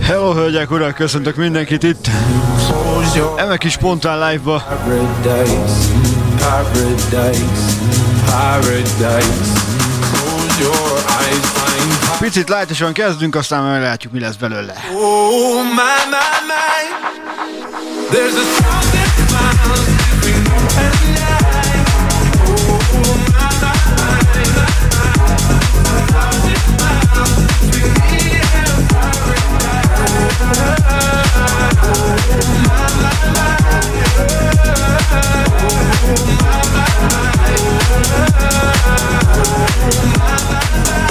Hello, hölgyek, urak, köszöntök mindenkit itt. Emek is spontán live-ba. Paradise, paradise, paradise. Close your eyes, find paradise. Picit lájtosan kezdünk, aztán majd látjuk, mi lesz belőle. Oh, my, my, my. There's a thousand miles between you and I. Oh, my, my, my.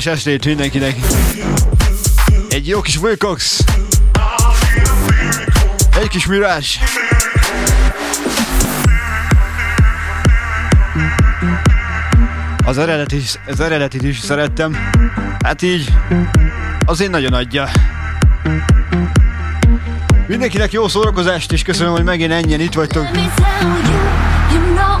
Kellemes estét mindenkinek. Egy jó kis Wilcox. Egy kis Mirage. Az eredeti, az eredetit is szerettem. Hát így, azért nagyon adja. Mindenkinek jó szórakozást, és köszönöm, hogy megint ennyien itt vagytok. Na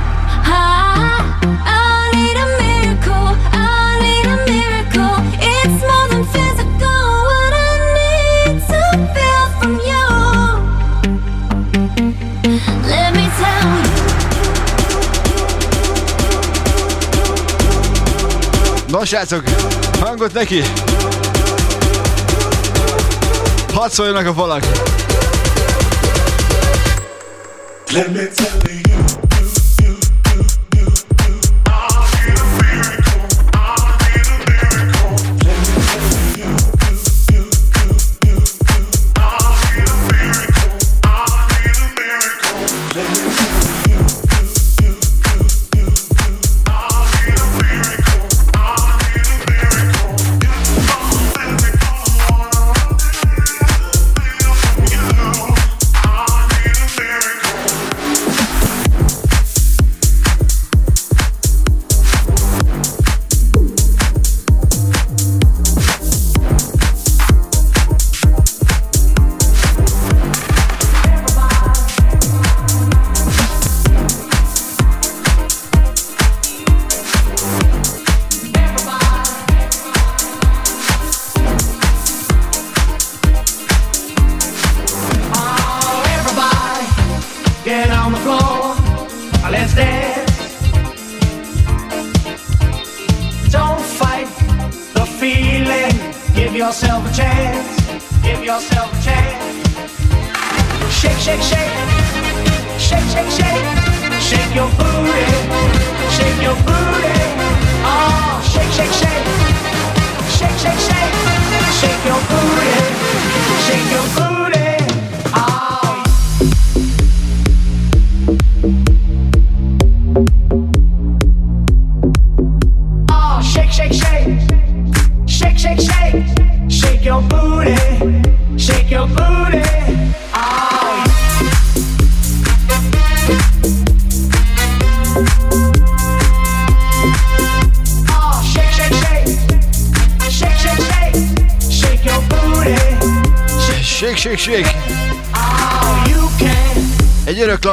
srácok, hangot neki! Hadd szóljanak a falak! Let me tell you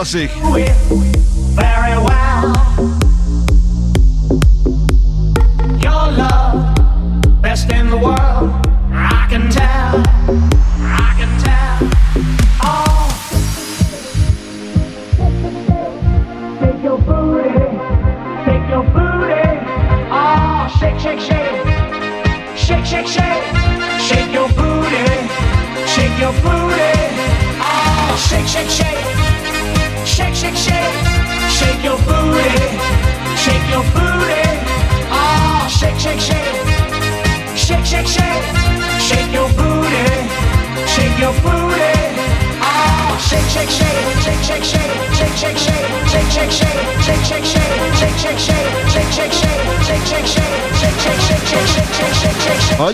klasszik.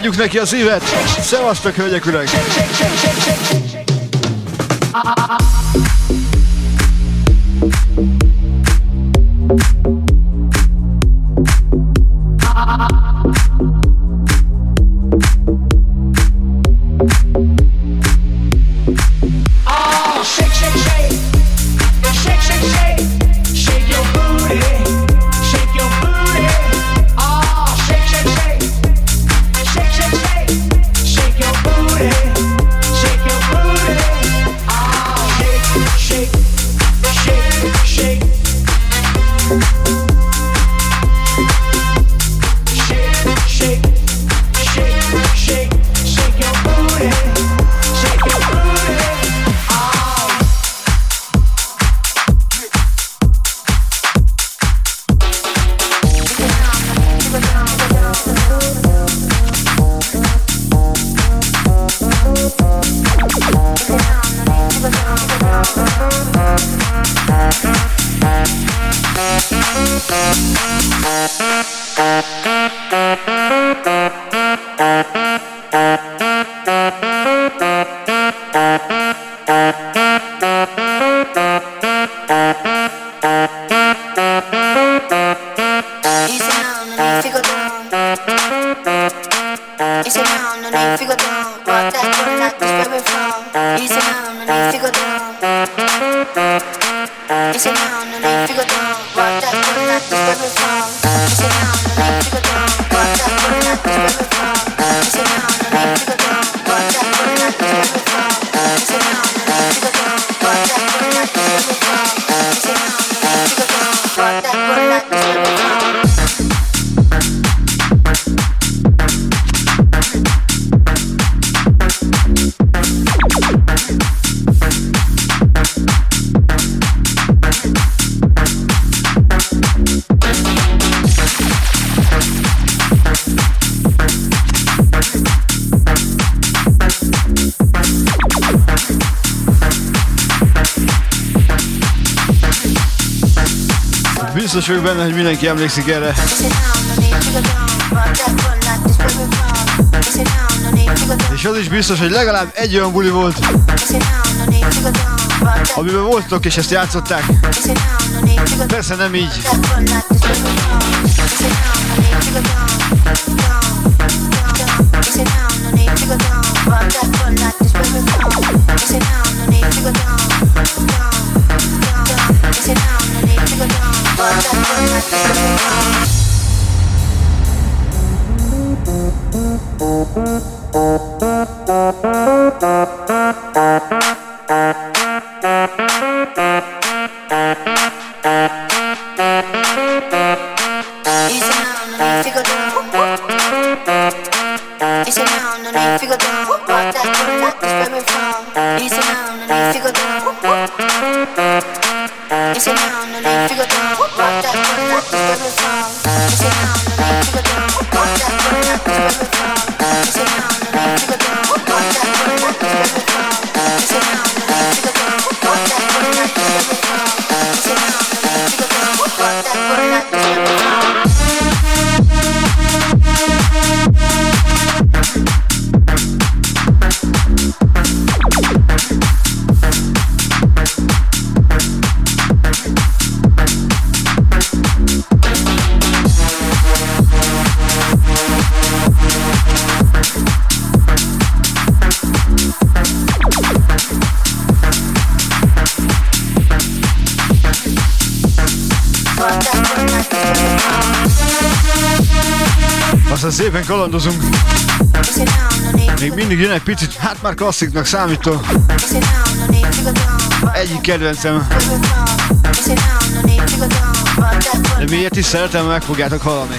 Adjuk neki a szívet! Szevasztok, hölgyek, urak! Biztos vagyok benne, hogy mindenki emlékszik erre. És az is biztos, hogy legalább egy olyan buli volt, amiben voltok és ezt játszották. Persze nem így. Picit, hát már klassziknak számító. Egyik kedvencem. De miért is szeretem, meg fogjátok hallani.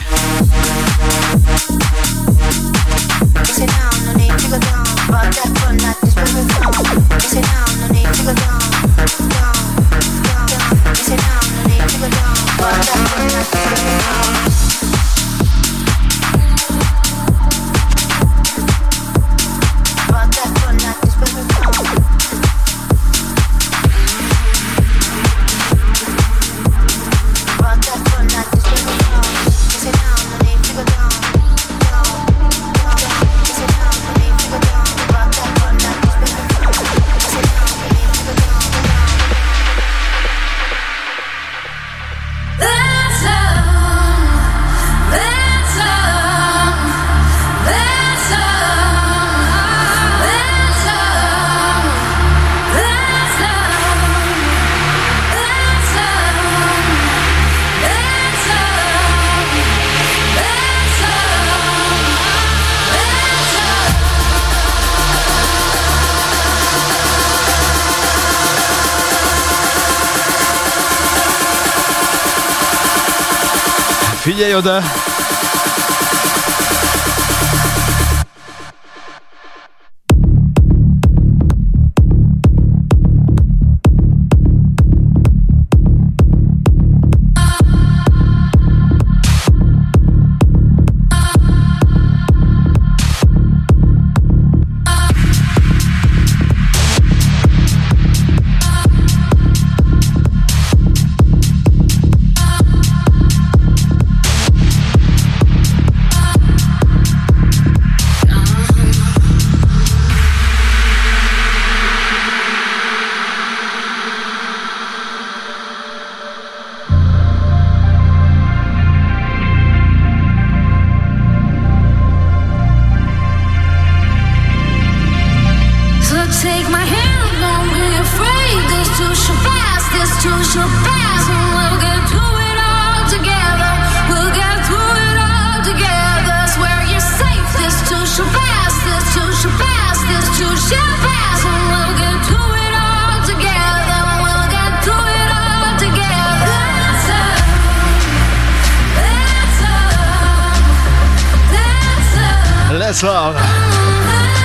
periode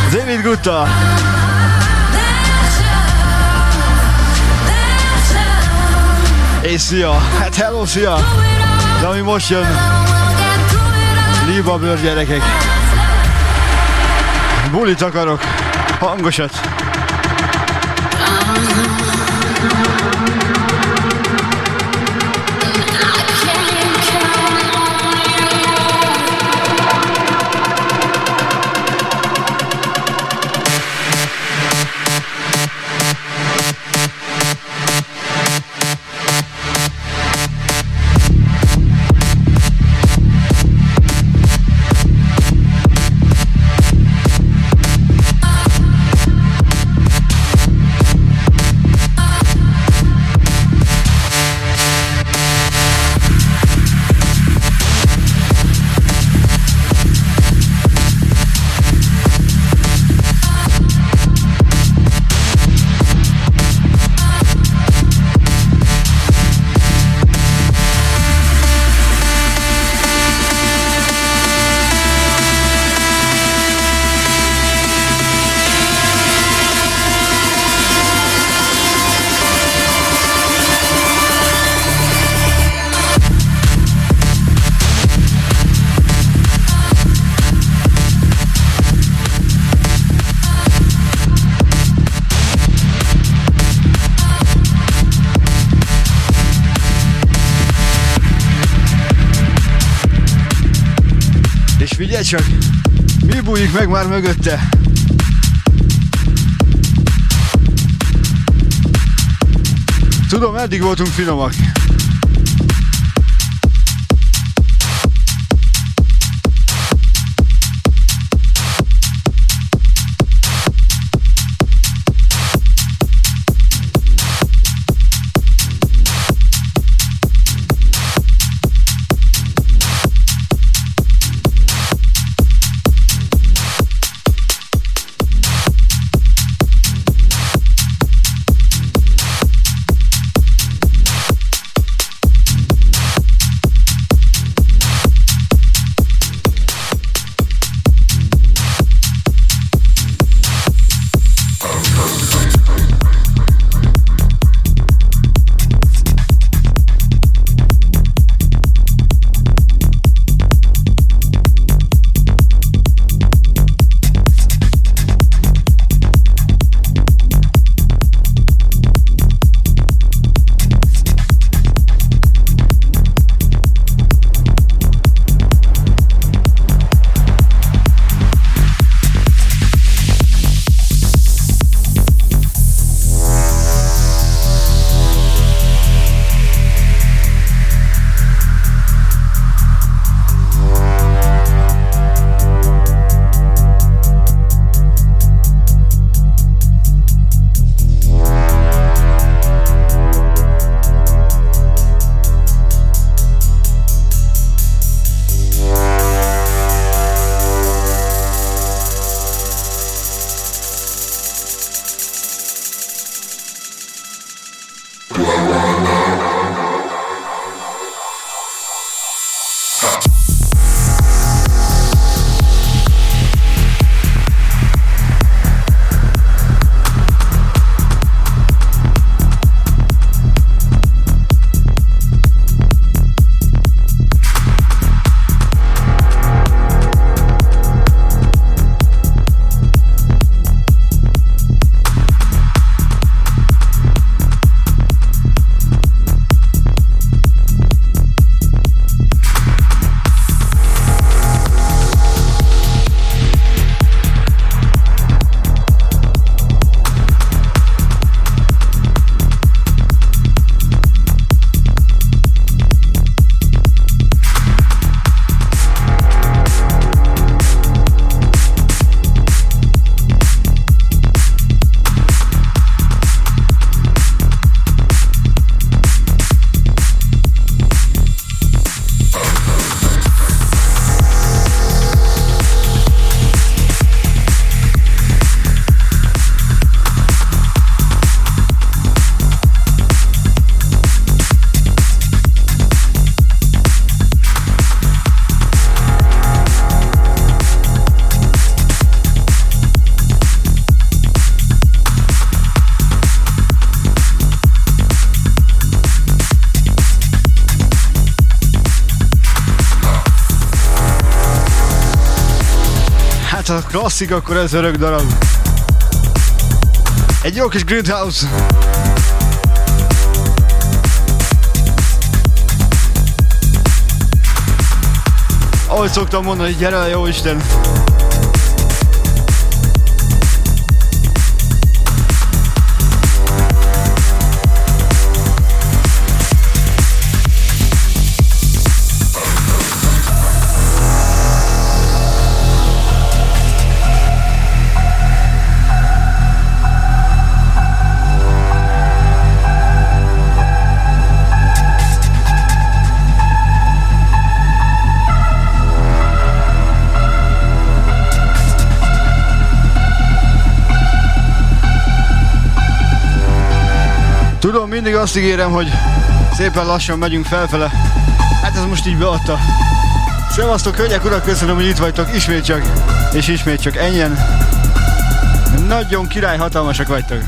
Figyelj oda! szia! De ami most jön, Liba bőr gyerekek. Bulit akarok, hangosat. Bújik meg már mögötte? Tudom, eddig voltunk finomak. Klasszik, akkor ez örök darab. Egy jó kis Grindhouse. Ahogy szoktam mondani, gyere le, jó Isten! Mindig azt ígérem, hogy szépen lassan megyünk felfele. Hát ez most így beadta. Szevasztok, hölgyek, urak, köszönöm, hogy itt vagytok ismét csak, és ismét csak ennyien. Nagyon király, hatalmasak vagytok.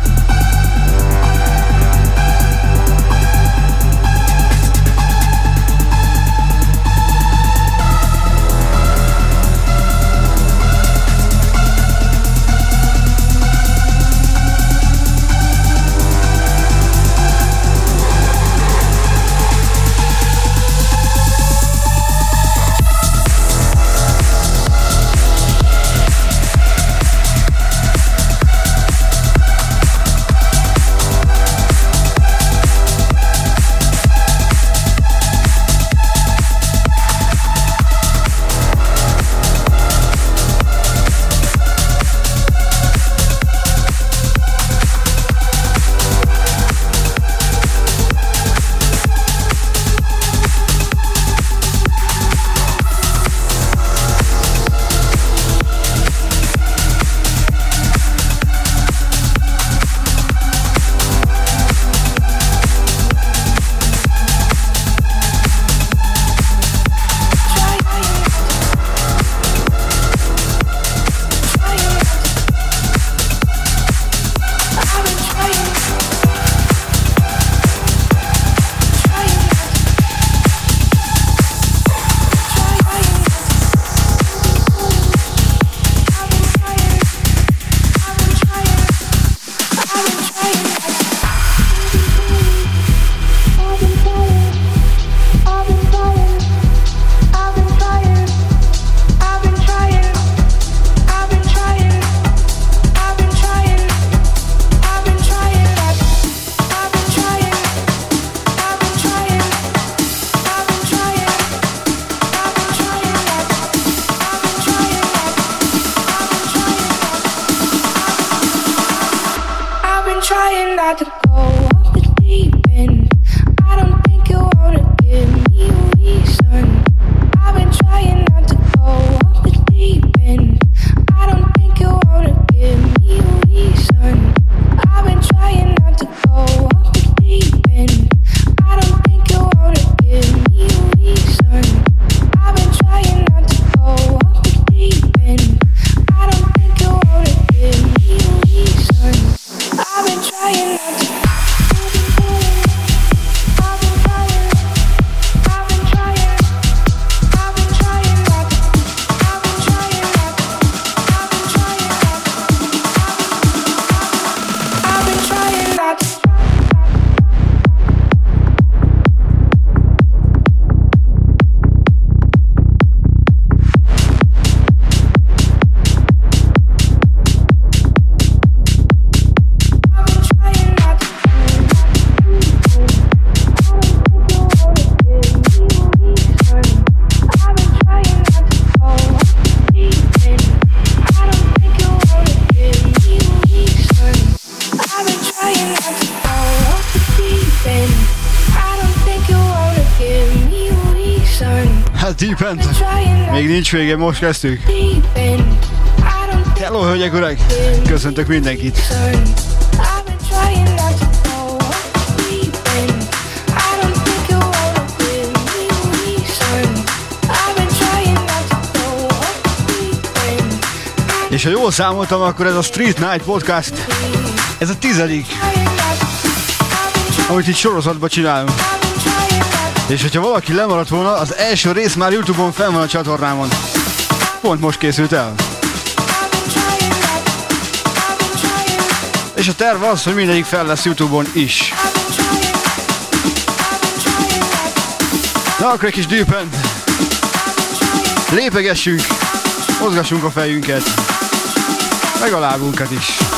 Nincs vége, most kezdtük. Hello, hölgyek, urak! Köszöntök mindenkit! És ha jól számoltam, akkor ez a Street Night Podcast, ez a tizedik, amit itt sorozatban csinálunk. És hogyha valaki lemaradt volna, az első rész már Youtube-on fel van a csatornámon. Pont most készült el. És a terv az, hogy mindegyik fel lesz Youtube-on is. Na akkor egy kis dűpen. Lépegessünk, mozgassunk a fejünket, meg a lábunkat is.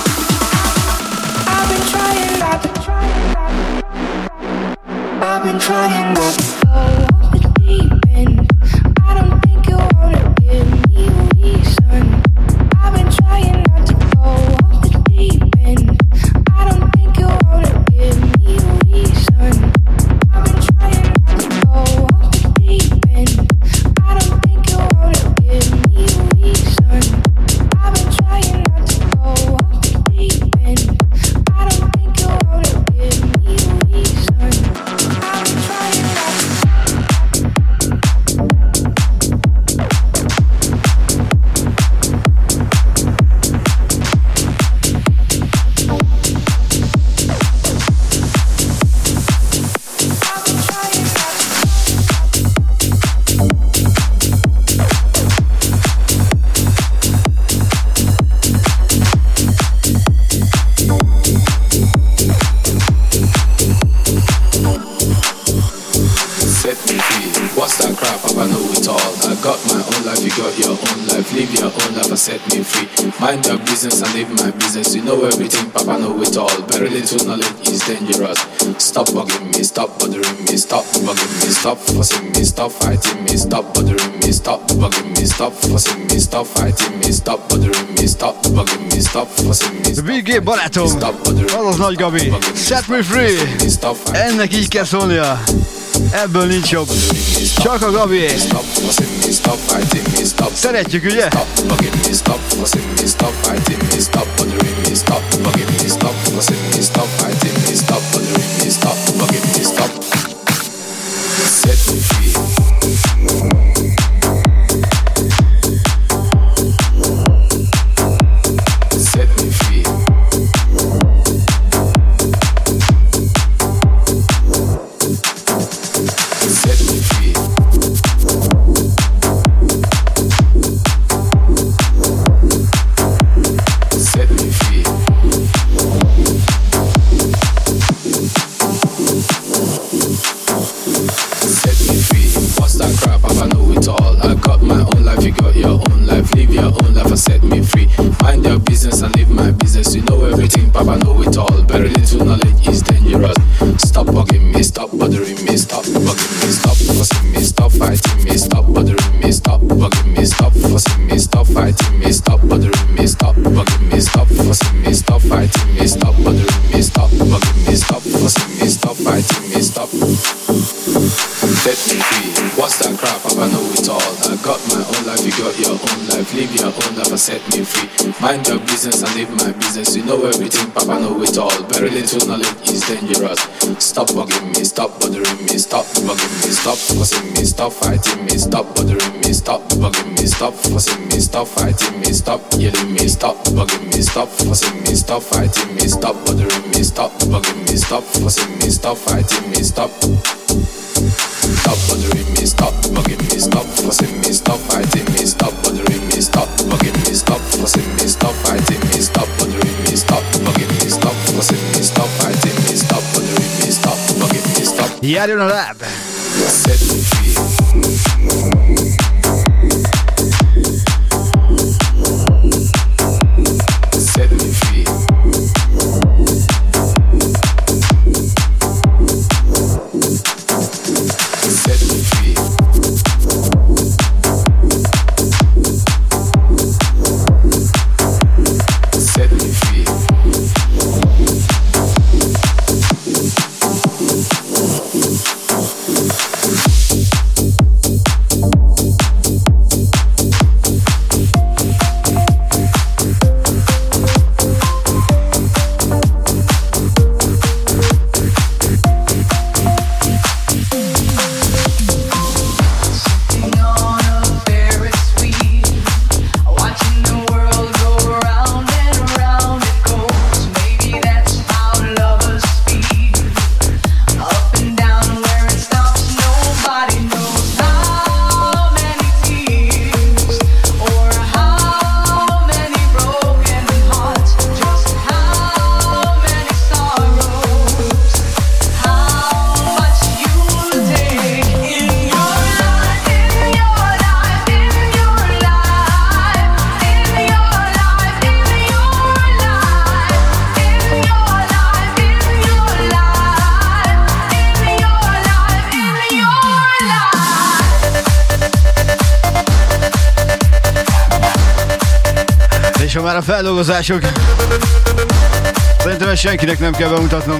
I've been trying not barátom, az nagy Gabi, set me free, ennek így kell szólnia, ebből nincs jobb, csak a Gabi. Szeretjük, ugye? Set it all. Very little knowledge is dangerous. Stop bugging me, stop bothering me, stop bugging me, stop fussing me, stop fighting me, stop bothering me, stop bugging me, stop fussing me, stop fighting me, stop yelling me, stop bugging me, stop fussing me, stop fighting me, stop bothering me, stop bugging me, stop fussing me, stop fighting me, stop. Stop bothering me, stop bugging me, stop fussing me, stop fighting me, stop bothering me, stop bugging me, stop fussing me, stop fighting me. Láb! És ha már a feldolgozások, szerintem ezt senkinek nem kell bemutatnom.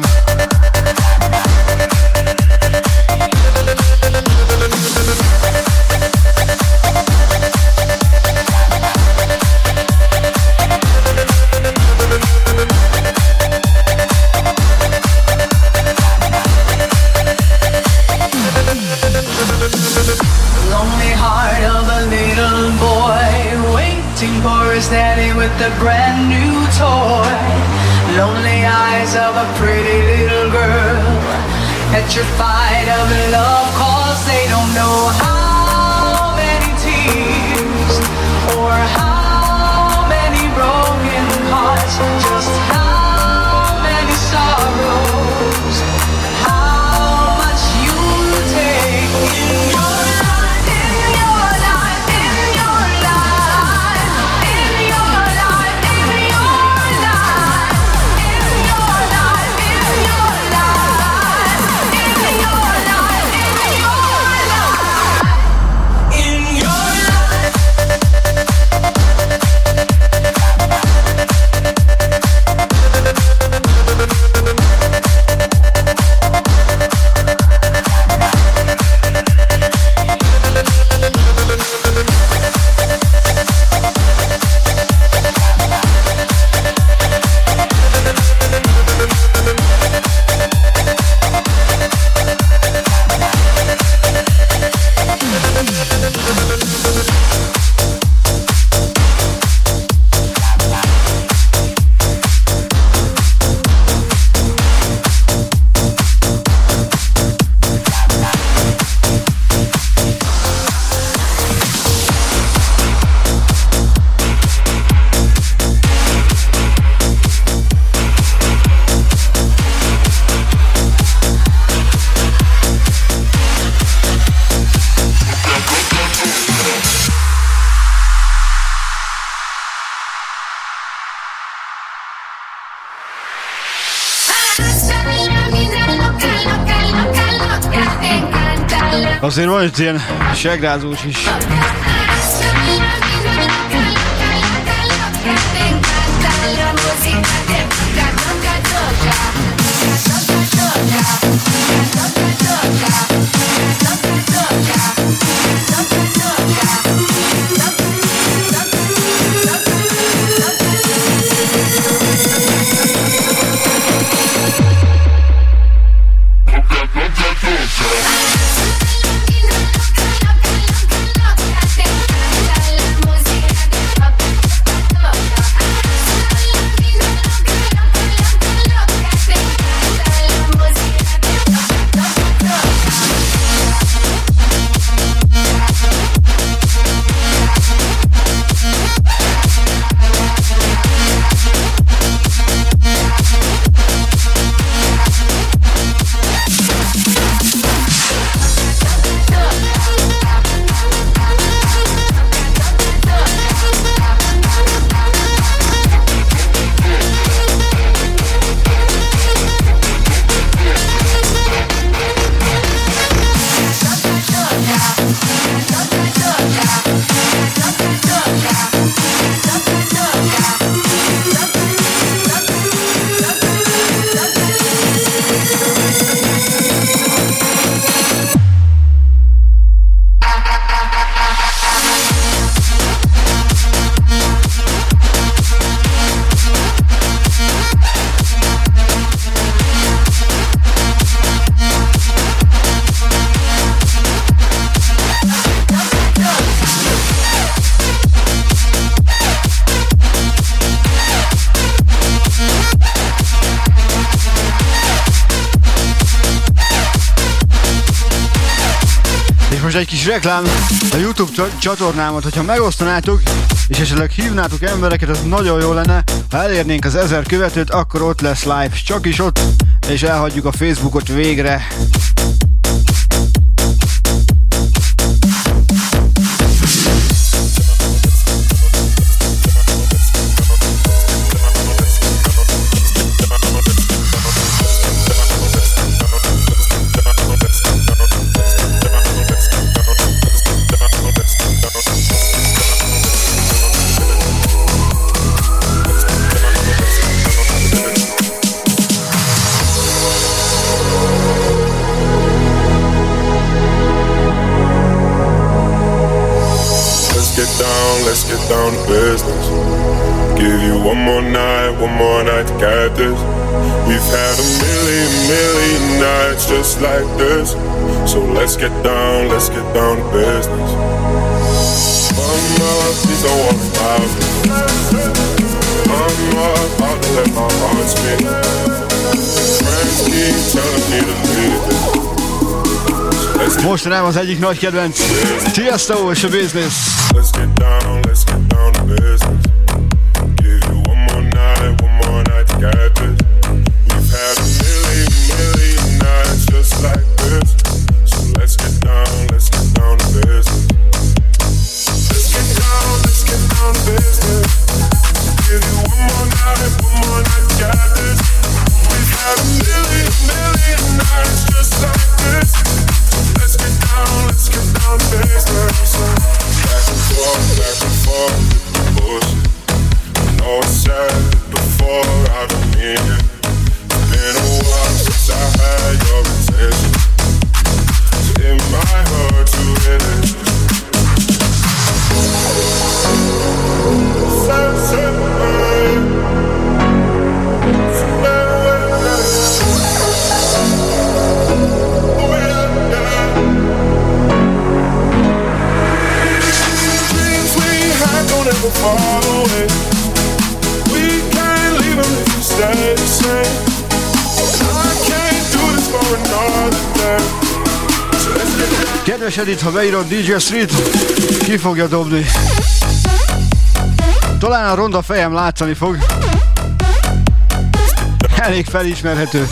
your fire. Azért van itt ilyen segrázós is. Reklám a YouTube csatornámat, hogyha megosztanátok, és esetleg hívnátok embereket, az nagyon jó lenne. Ha elérnénk az ezer követőt, akkor ott lesz live, csak is ott, és elhagyjuk a Facebookot végre. az egyik nagy kedvenc. Tiesto és a Business. Aveiro DJ Street ki fogja dobni. Talán a ronda fejem látszani fog. Elég felismerhető.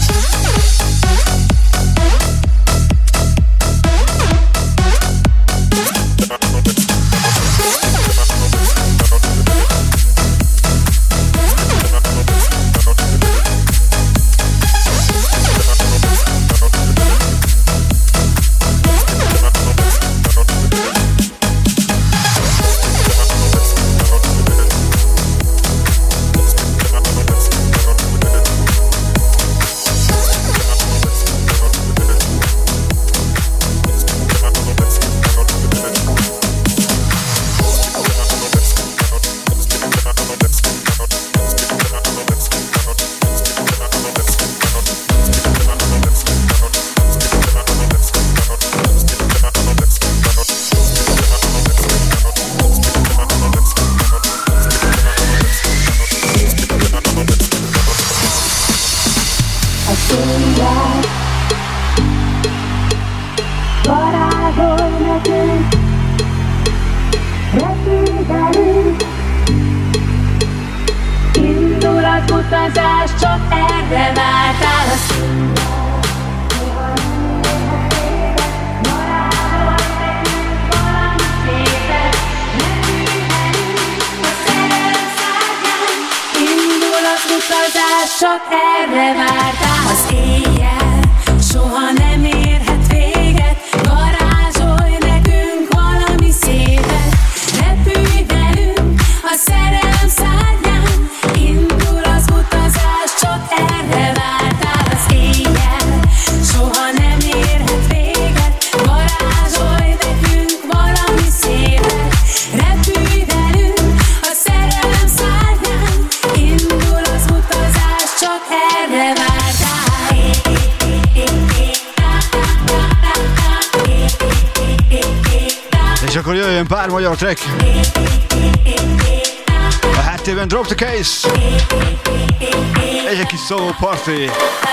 Soul Party.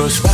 Estos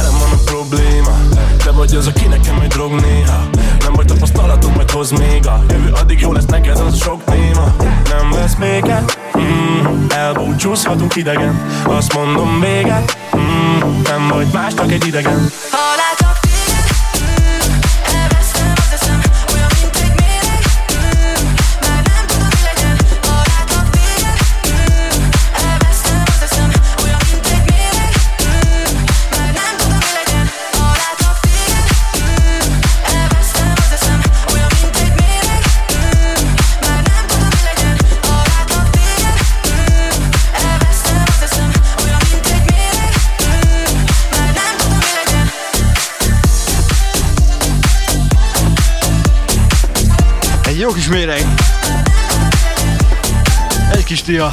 jó kis méreg. Egy kis tia.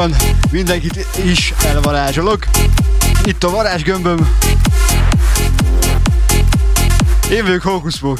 Van, mindenkit is elvarázsolok. Itt a varázsgömböm. Én vagyok Hókuszpók.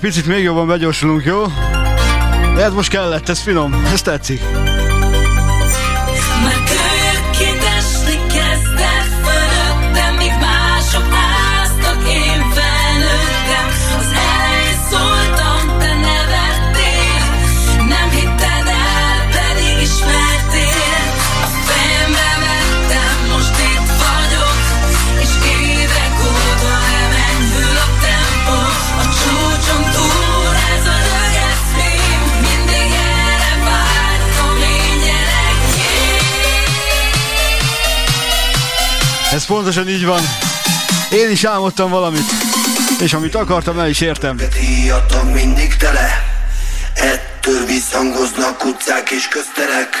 Picit még jobban begyorsulunk, jó? De ez most kellett, ez finom, ez tetszik. Pontosan így van. Én is álmodtam valamit. És amit akartam, el is értem. Díjatom mindig tele Ettől visszhangoznak utcák és közterek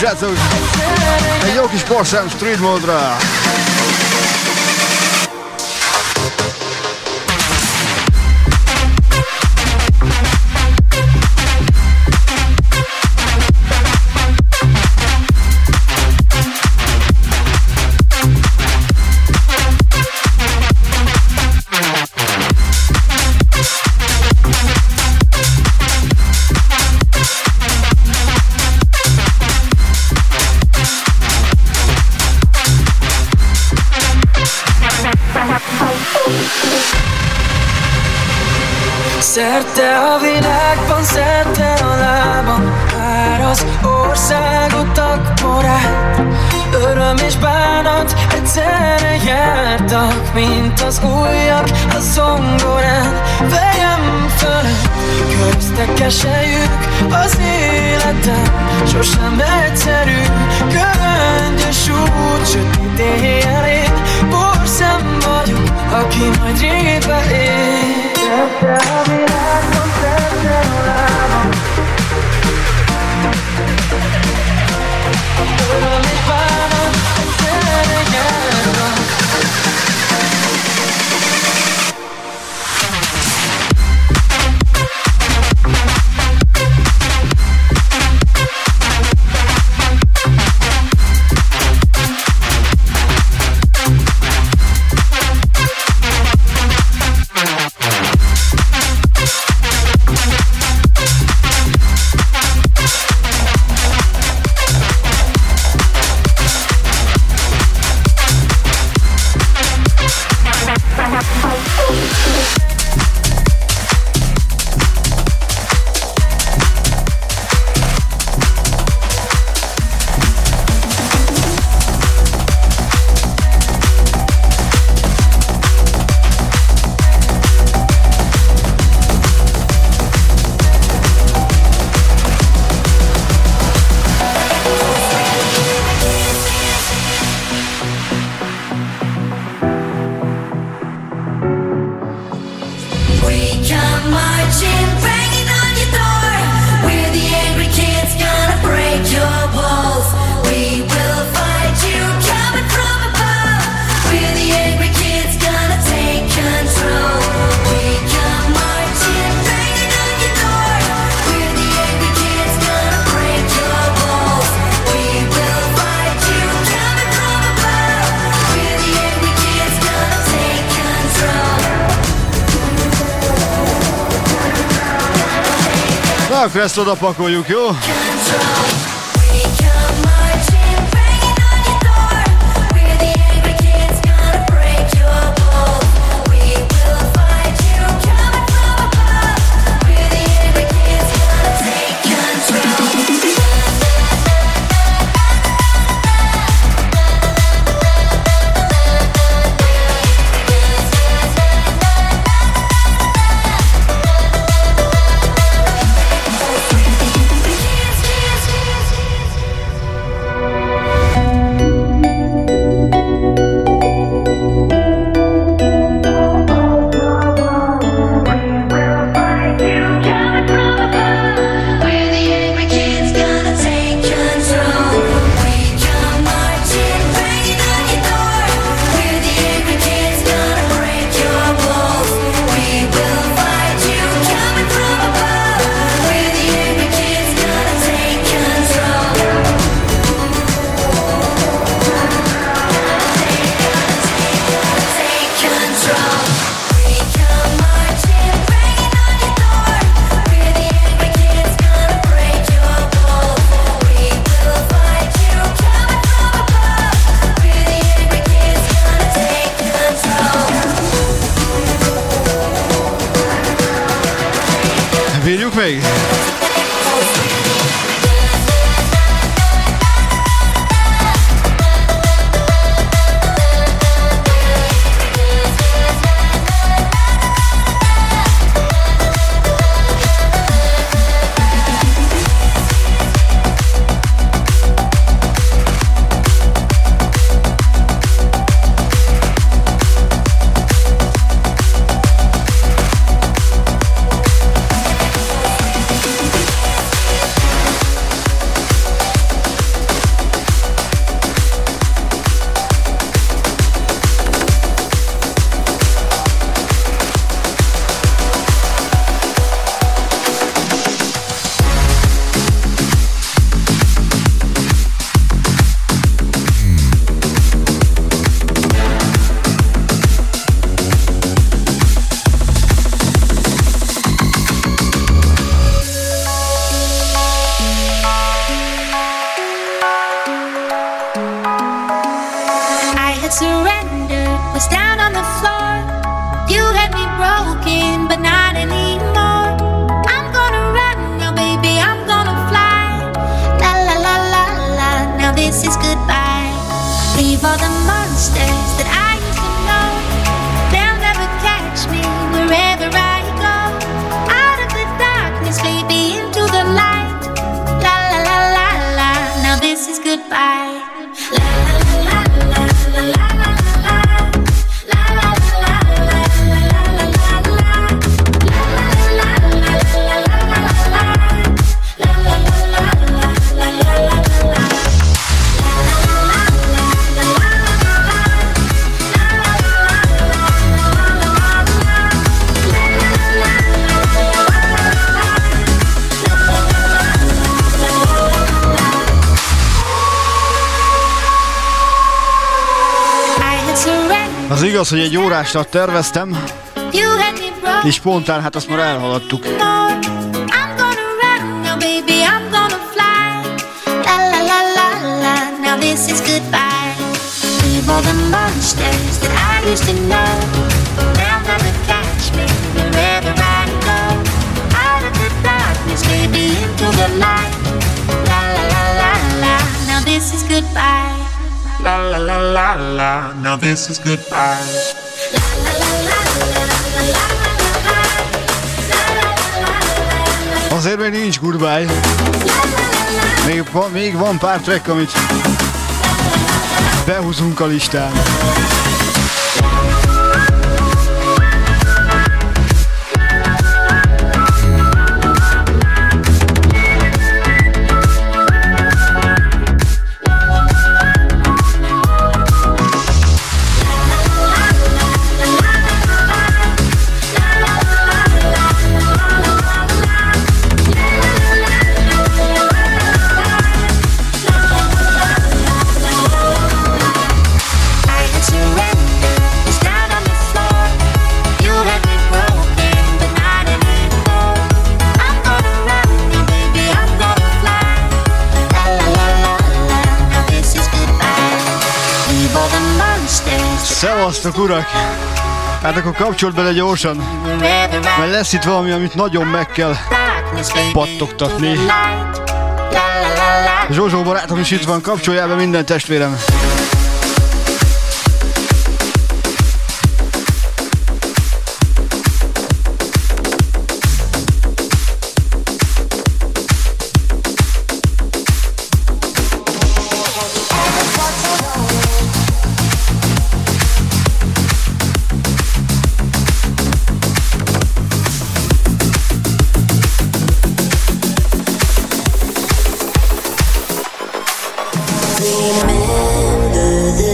srácok! Egy jó kis Porsche Street módra! staring for somebody I keep my dream ezt odapakoljuk, jó? az, hogy egy órásra terveztem, és spontán, hát azt már elhaladtuk. Into the light. La la la la la, now this is goodbye. La la. Azért még nincs goodbye. Még, még van pár track, amit behúzunk a listán. Szevasztok, urak! Hát akkor kapcsolt bele gyorsan, mert lesz itt valami, amit nagyon meg kell pattogtatni. Zsózsó barátom is itt van, kapcsolja be minden testvérem!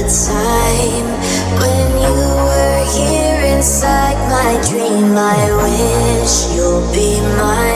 time when you were here inside my dream. I wish you'll be mine.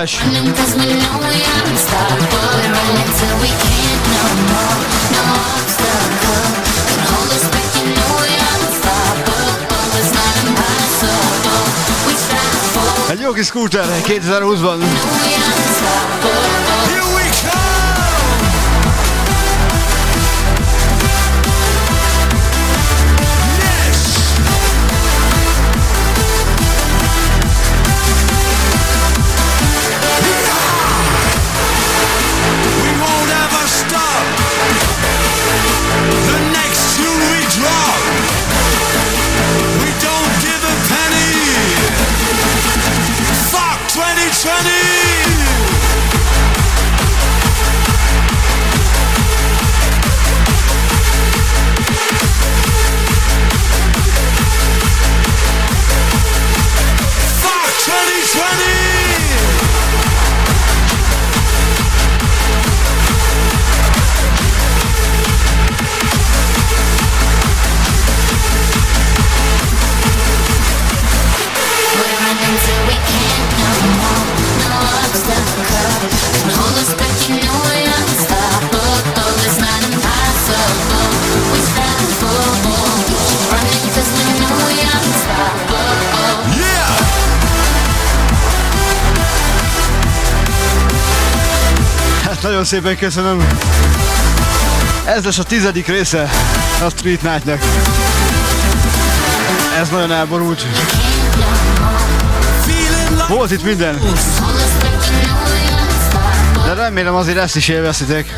Gyöngyös! Egy jó kis scooter 2020-ban. szépen köszönöm. Ez lesz a tizedik része a Street Night-nek. Ez nagyon elborult. Volt itt minden. De remélem azért ezt is élveztitek.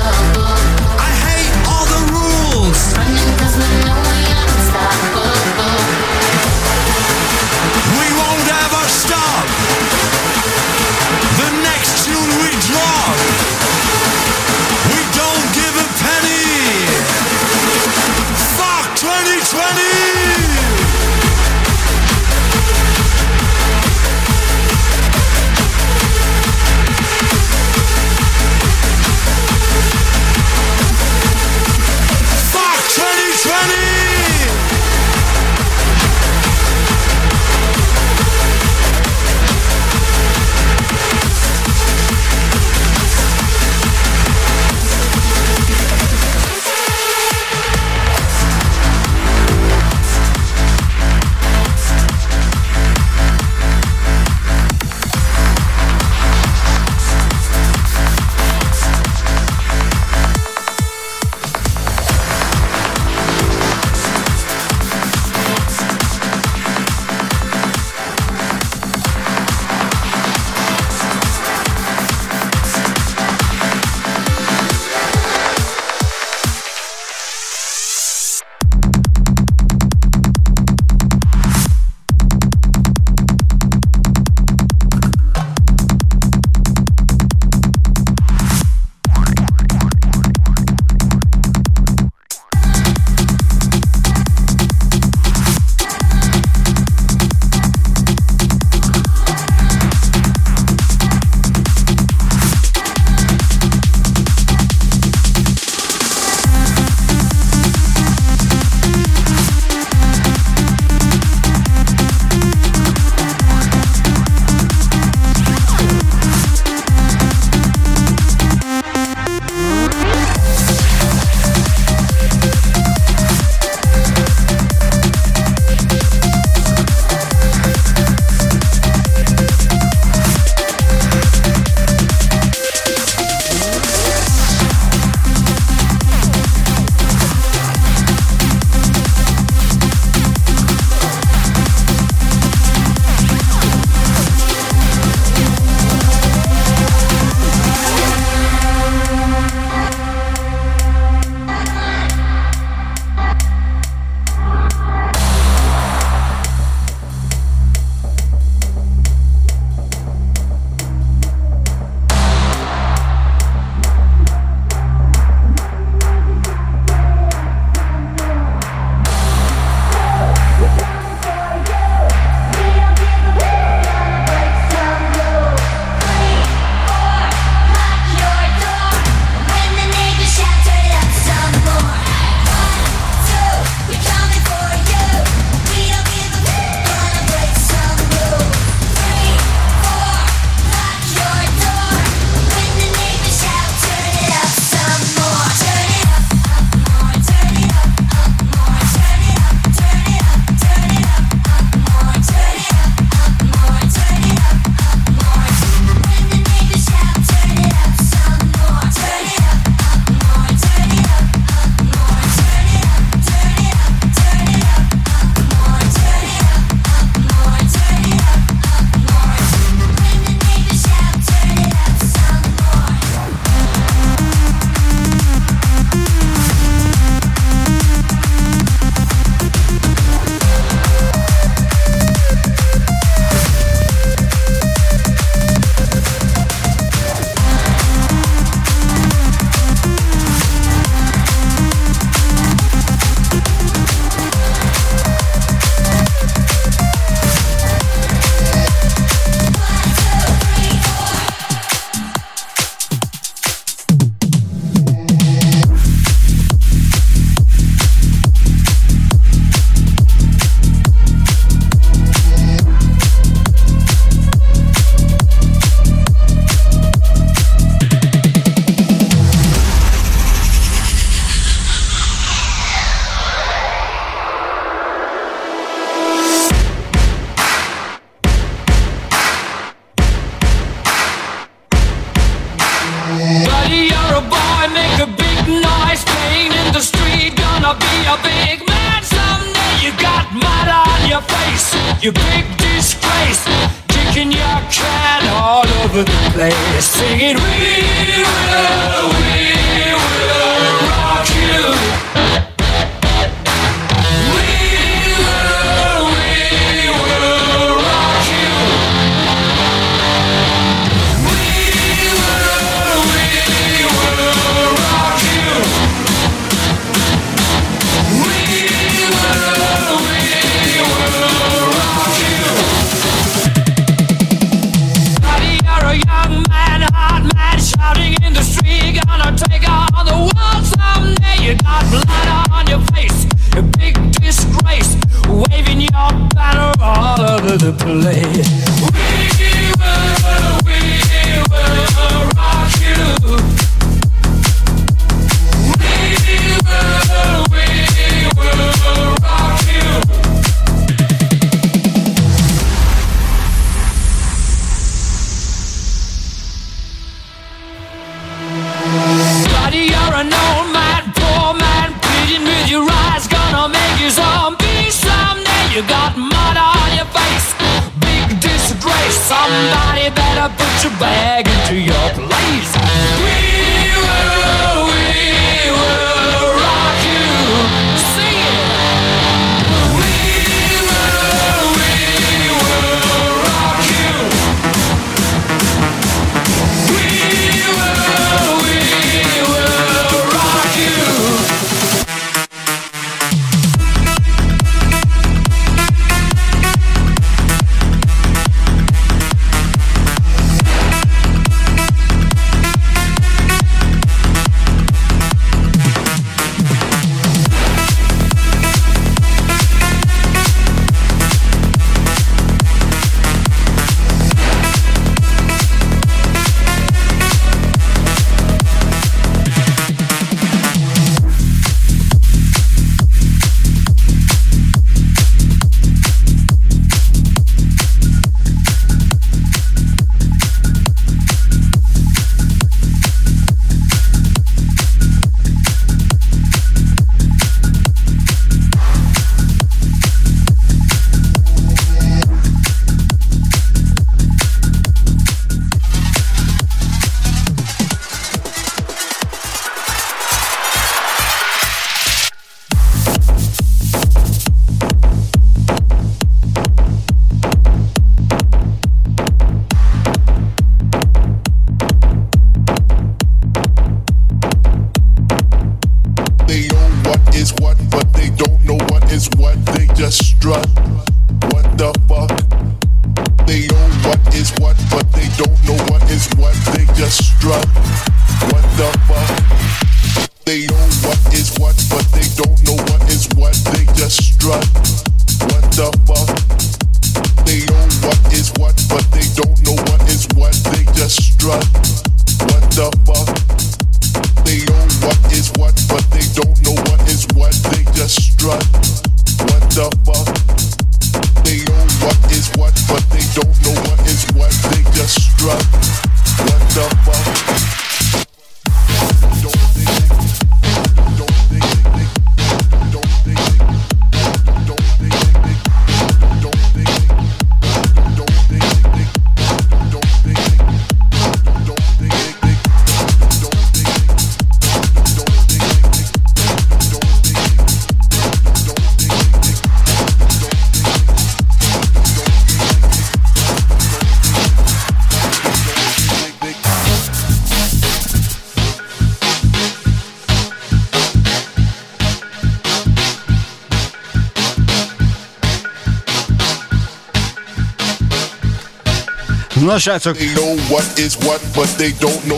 Na srácok,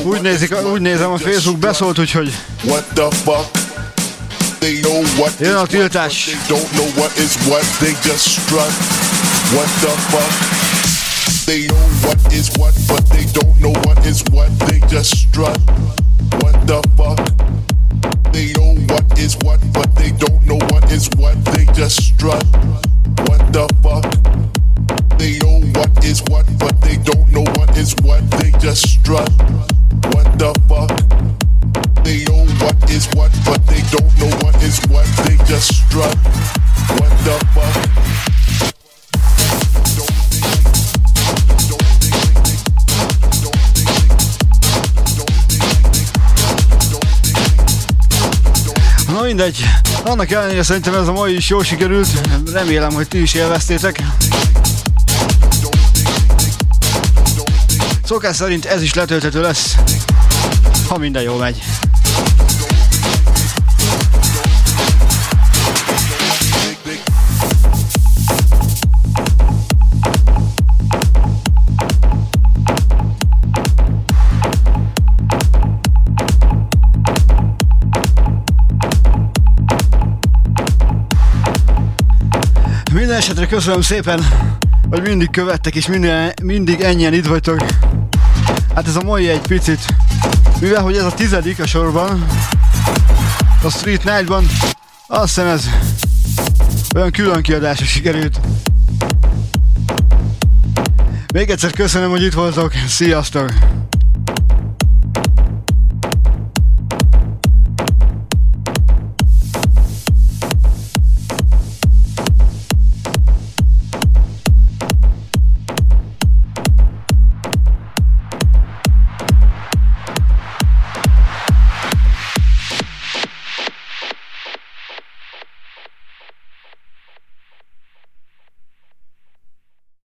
úgy, nézik, úgy nézem, a Facebook beszólt, úgyhogy jön a tiltás. They know what is what, but they don't know what is what. They just strut. What the fuck? They know what is what, but they don't know what is what. They just strut. What the fuck? They know what mindegy, annak ellenére szerintem ez a mai is jól sikerült, remélem, hogy ti is élveztétek. Szokás szerint ez is letölthető lesz, ha minden jól megy. Minden esetre köszönöm szépen, hogy mindig követtek és minden, mindig ennyien itt vagytok. Hát ez a mai egy picit, mivel hogy ez a tizedik a sorban, a Street Night-ban, azt hiszem ez olyan külön kiadásra sikerült. Még egyszer köszönöm, hogy itt voltok, sziasztok!